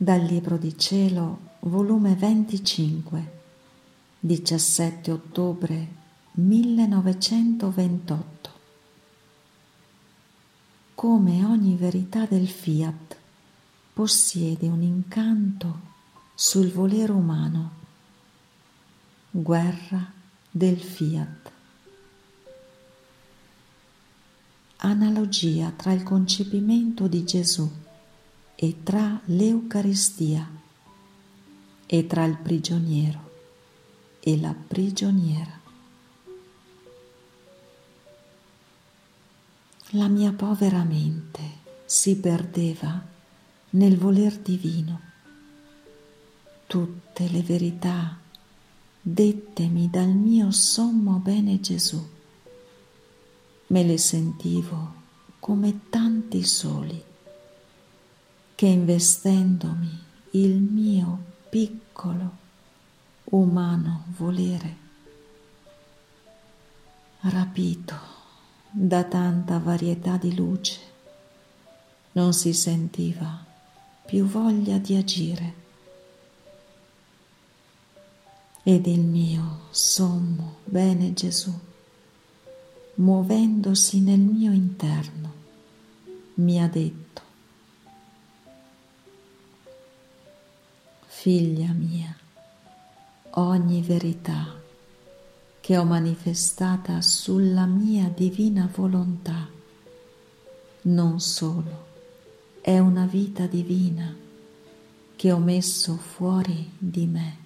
Dal Libro di Cielo, volume 25, 17 ottobre 1928. Come ogni verità del fiat possiede un incanto sul volere umano. Guerra del fiat. Analogia tra il concepimento di Gesù e tra l'Eucaristia e tra il prigioniero e la prigioniera. La mia povera mente si perdeva nel voler divino. Tutte le verità dettemi dal mio sommo bene Gesù. Me le sentivo come tanti soli che investendomi il mio piccolo umano volere, rapito da tanta varietà di luce, non si sentiva più voglia di agire. Ed il mio sommo bene Gesù, muovendosi nel mio interno, mi ha detto figlia mia, ogni verità che ho manifestata sulla mia divina volontà non solo è una vita divina che ho messo fuori di me,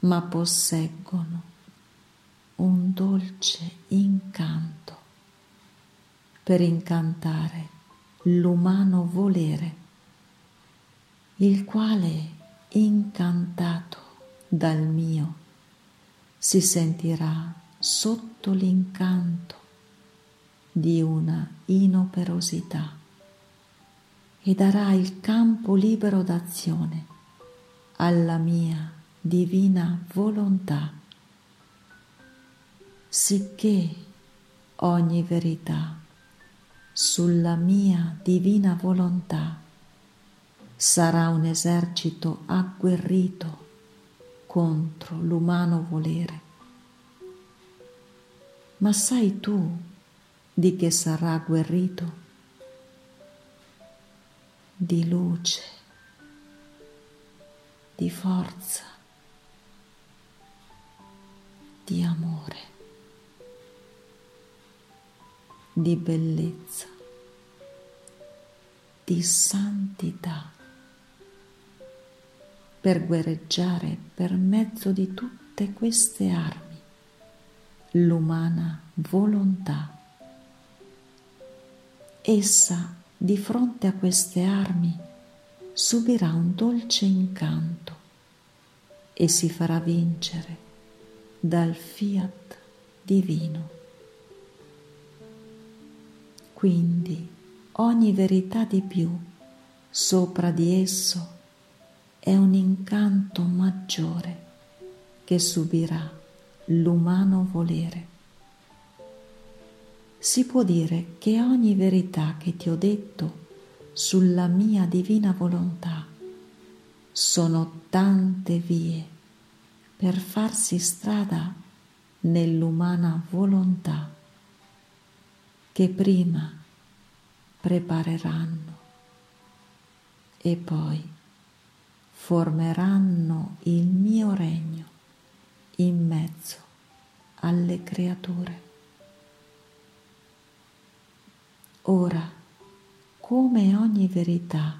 ma posseggono un dolce incanto per incantare l'umano volere il quale, incantato dal mio, si sentirà sotto l'incanto di una inoperosità e darà il campo libero d'azione alla mia divina volontà, sicché ogni verità sulla mia divina volontà sarà un esercito agguerrito contro l'umano volere. Ma sai tu di che sarà agguerrito? Di luce, di forza, di amore, di bellezza, di santità per guerreggiare per mezzo di tutte queste armi l'umana volontà. Essa, di fronte a queste armi, subirà un dolce incanto e si farà vincere dal fiat divino. Quindi ogni verità di più sopra di esso è un incanto maggiore che subirà l'umano volere. Si può dire che ogni verità che ti ho detto sulla mia divina volontà sono tante vie per farsi strada nell'umana volontà che prima prepareranno e poi formeranno il mio regno in mezzo alle creature. Ora, come ogni verità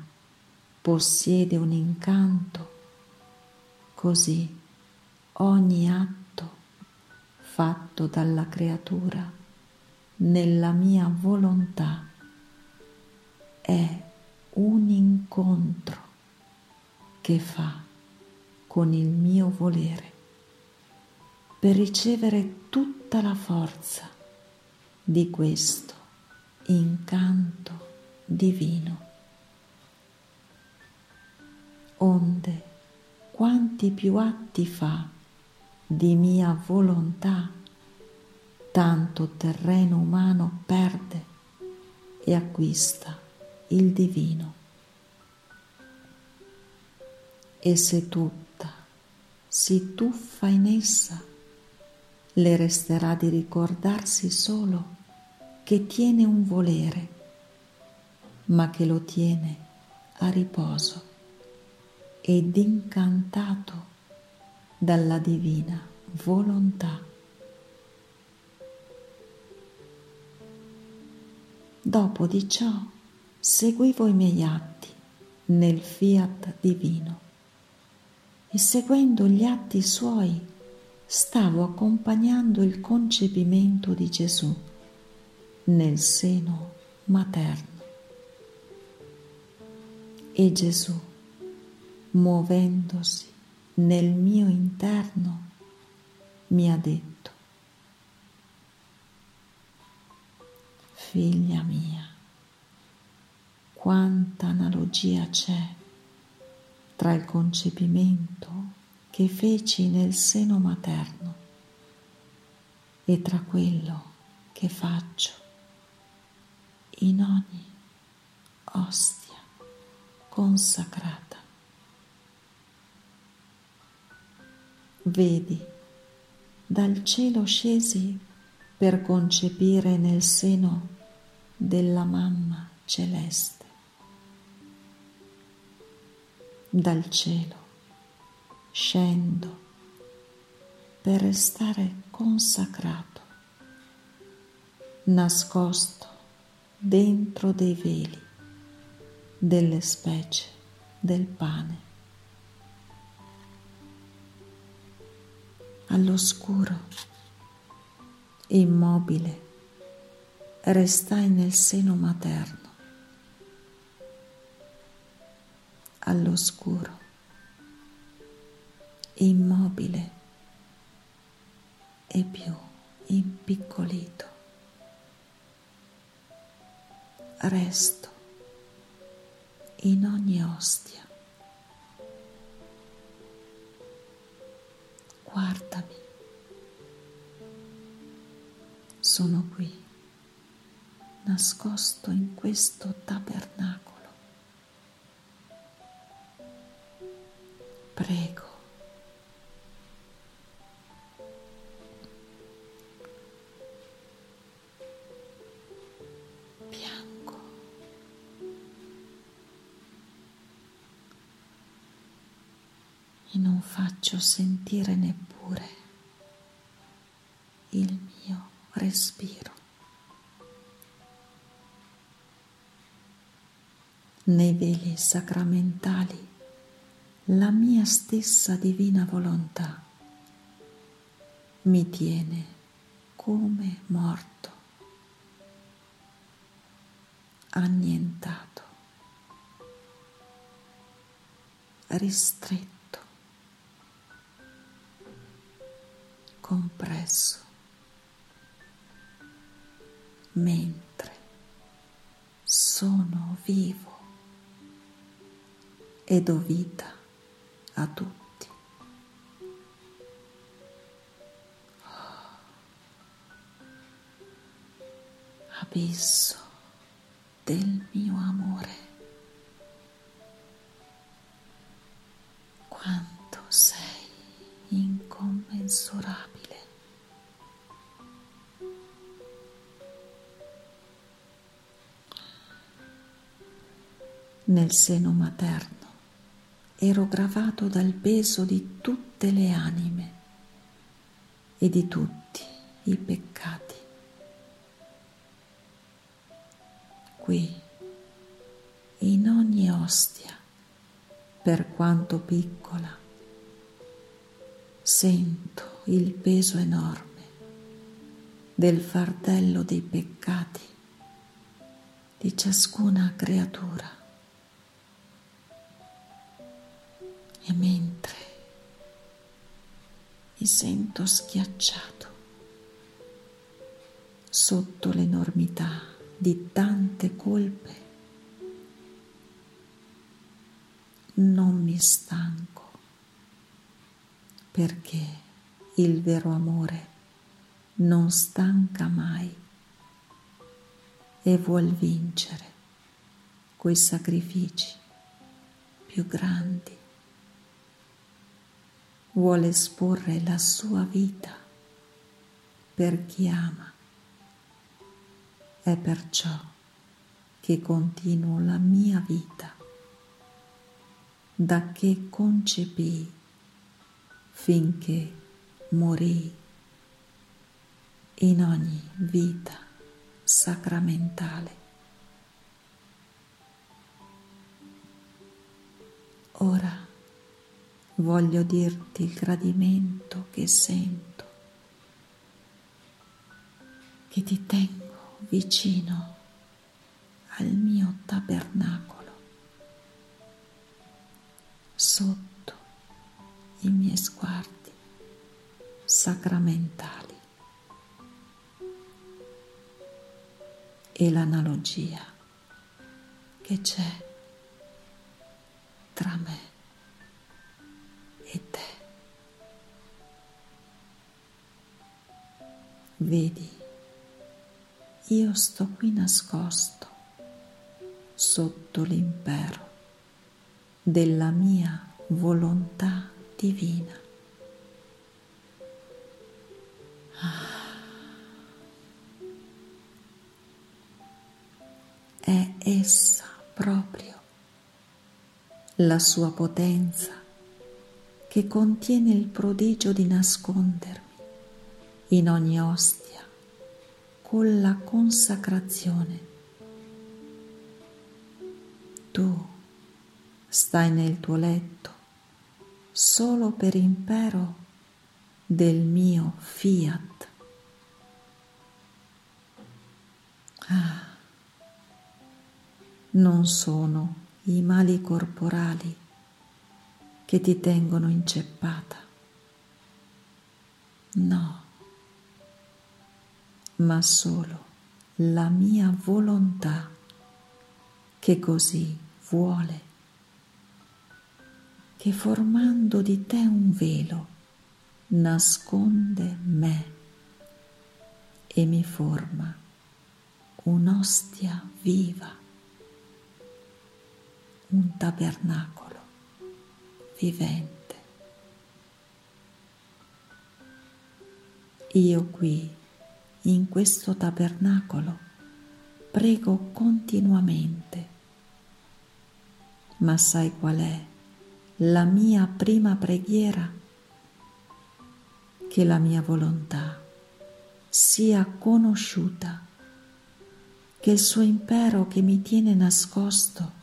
possiede un incanto, così ogni atto fatto dalla creatura nella mia volontà è un incontro che fa con il mio volere per ricevere tutta la forza di questo incanto divino. Onde quanti più atti fa di mia volontà, tanto terreno umano perde e acquista il divino e tutta si tuffa in essa, le resterà di ricordarsi solo che tiene un volere, ma che lo tiene a riposo ed incantato dalla divina volontà. Dopo di ciò seguivo i miei atti nel fiat divino e seguendo gli atti suoi stavo accompagnando il concepimento di Gesù nel seno materno. E Gesù, muovendosi nel mio interno, mi ha detto, figlia mia, quanta analogia c'è tra il concepimento che feci nel seno materno e tra quello che faccio in ogni ostia consacrata. Vedi, dal cielo scesi per concepire nel seno della mamma celeste. Dal cielo scendo per restare consacrato, nascosto dentro dei veli delle specie del pane. All'oscuro, immobile, restai nel seno materno. All'oscuro, immobile e più impiccolito resto in ogni ostia. Guardami, sono qui, nascosto in questo tabernacolo. Prego e non faccio sentire neppure il mio respiro. Nei veli sacramentali la mia stessa divina volontà mi tiene come morto, annientato, ristretto compresso, mentre sono vivo e do vita a tutti. Abisso del mio amore. Quanto sei incommensurabile. nel seno materno ero gravato dal peso di tutte le anime e di tutti i peccati. Qui, in ogni ostia, per quanto piccola, sento il peso enorme del fardello dei peccati di ciascuna creatura. E mentre mi sento schiacciato sotto l'enormità di tante colpe, non mi stanco perché il vero amore non stanca mai e vuol vincere quei sacrifici più grandi vuole esporre la sua vita per chi ama. È perciò che continuo la mia vita da che concepì finché morì in ogni vita sacramentale. Ora voglio dirti il gradimento che sento, che ti tengo vicino al mio tabernacolo, sotto i miei sguardi sacramentali. E l'analogia che c'è tra me Vedi, io sto qui nascosto sotto l'impero della mia volontà divina. È essa proprio la sua potenza che contiene il prodigio di nascondermi in ogni ostia con la consacrazione. Tu stai nel tuo letto solo per impero del mio fiat. Ah, non sono i mali corporali che ti tengono inceppata. No, ma solo la mia volontà che così vuole, che formando di te un velo nasconde me e mi forma un'ostia viva, un tabernacolo vivente. Io qui, in questo tabernacolo, prego continuamente, ma sai qual è la mia prima preghiera? Che la mia volontà sia conosciuta, che il suo impero che mi tiene nascosto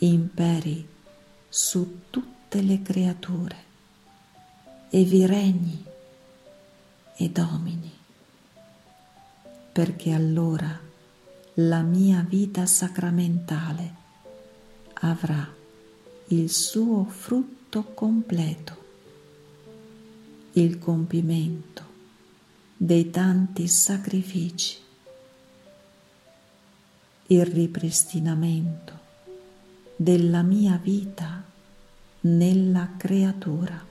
imperi su tutte le creature e vi regni e domini, perché allora la mia vita sacramentale avrà il suo frutto completo, il compimento dei tanti sacrifici, il ripristinamento della mia vita nella creatura.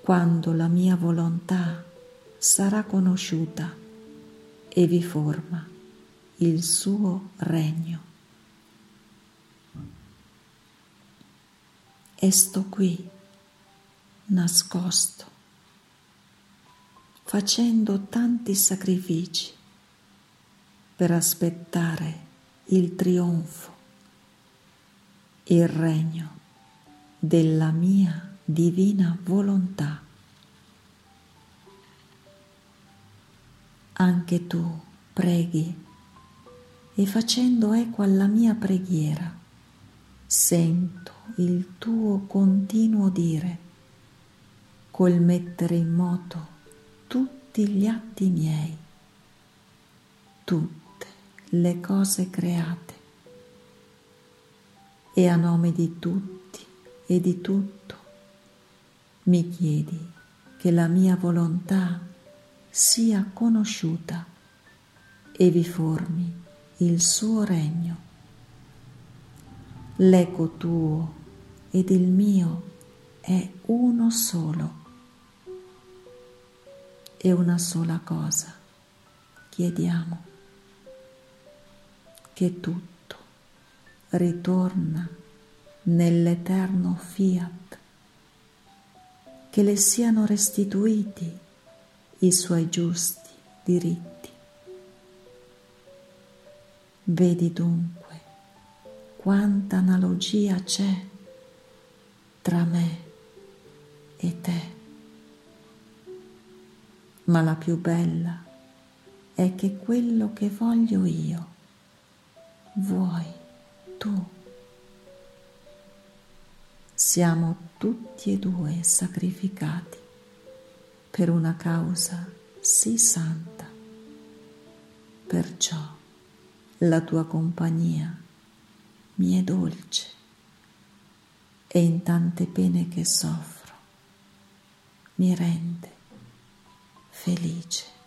Quando la mia volontà sarà conosciuta e vi forma il suo regno. E sto qui, nascosto, facendo tanti sacrifici per aspettare il trionfo, il regno della mia divina volontà. Anche tu preghi e facendo eco alla mia preghiera, sento il tuo continuo dire, col mettere in moto tutti gli atti miei, tutte le cose create, e a nome di tutti e di tutto. Mi chiedi che la mia volontà sia conosciuta e vi formi il suo regno. L'eco tuo ed il mio è uno solo e una sola cosa chiediamo, che tutto ritorna nell'eterno fiat che le siano restituiti i suoi giusti diritti. Vedi dunque quanta analogia c'è tra me e te. Ma la più bella è che quello che voglio io vuoi tu. Siamo tutti e due sacrificati per una causa sì santa. Perciò la tua compagnia mi è dolce e in tante pene che soffro mi rende felice.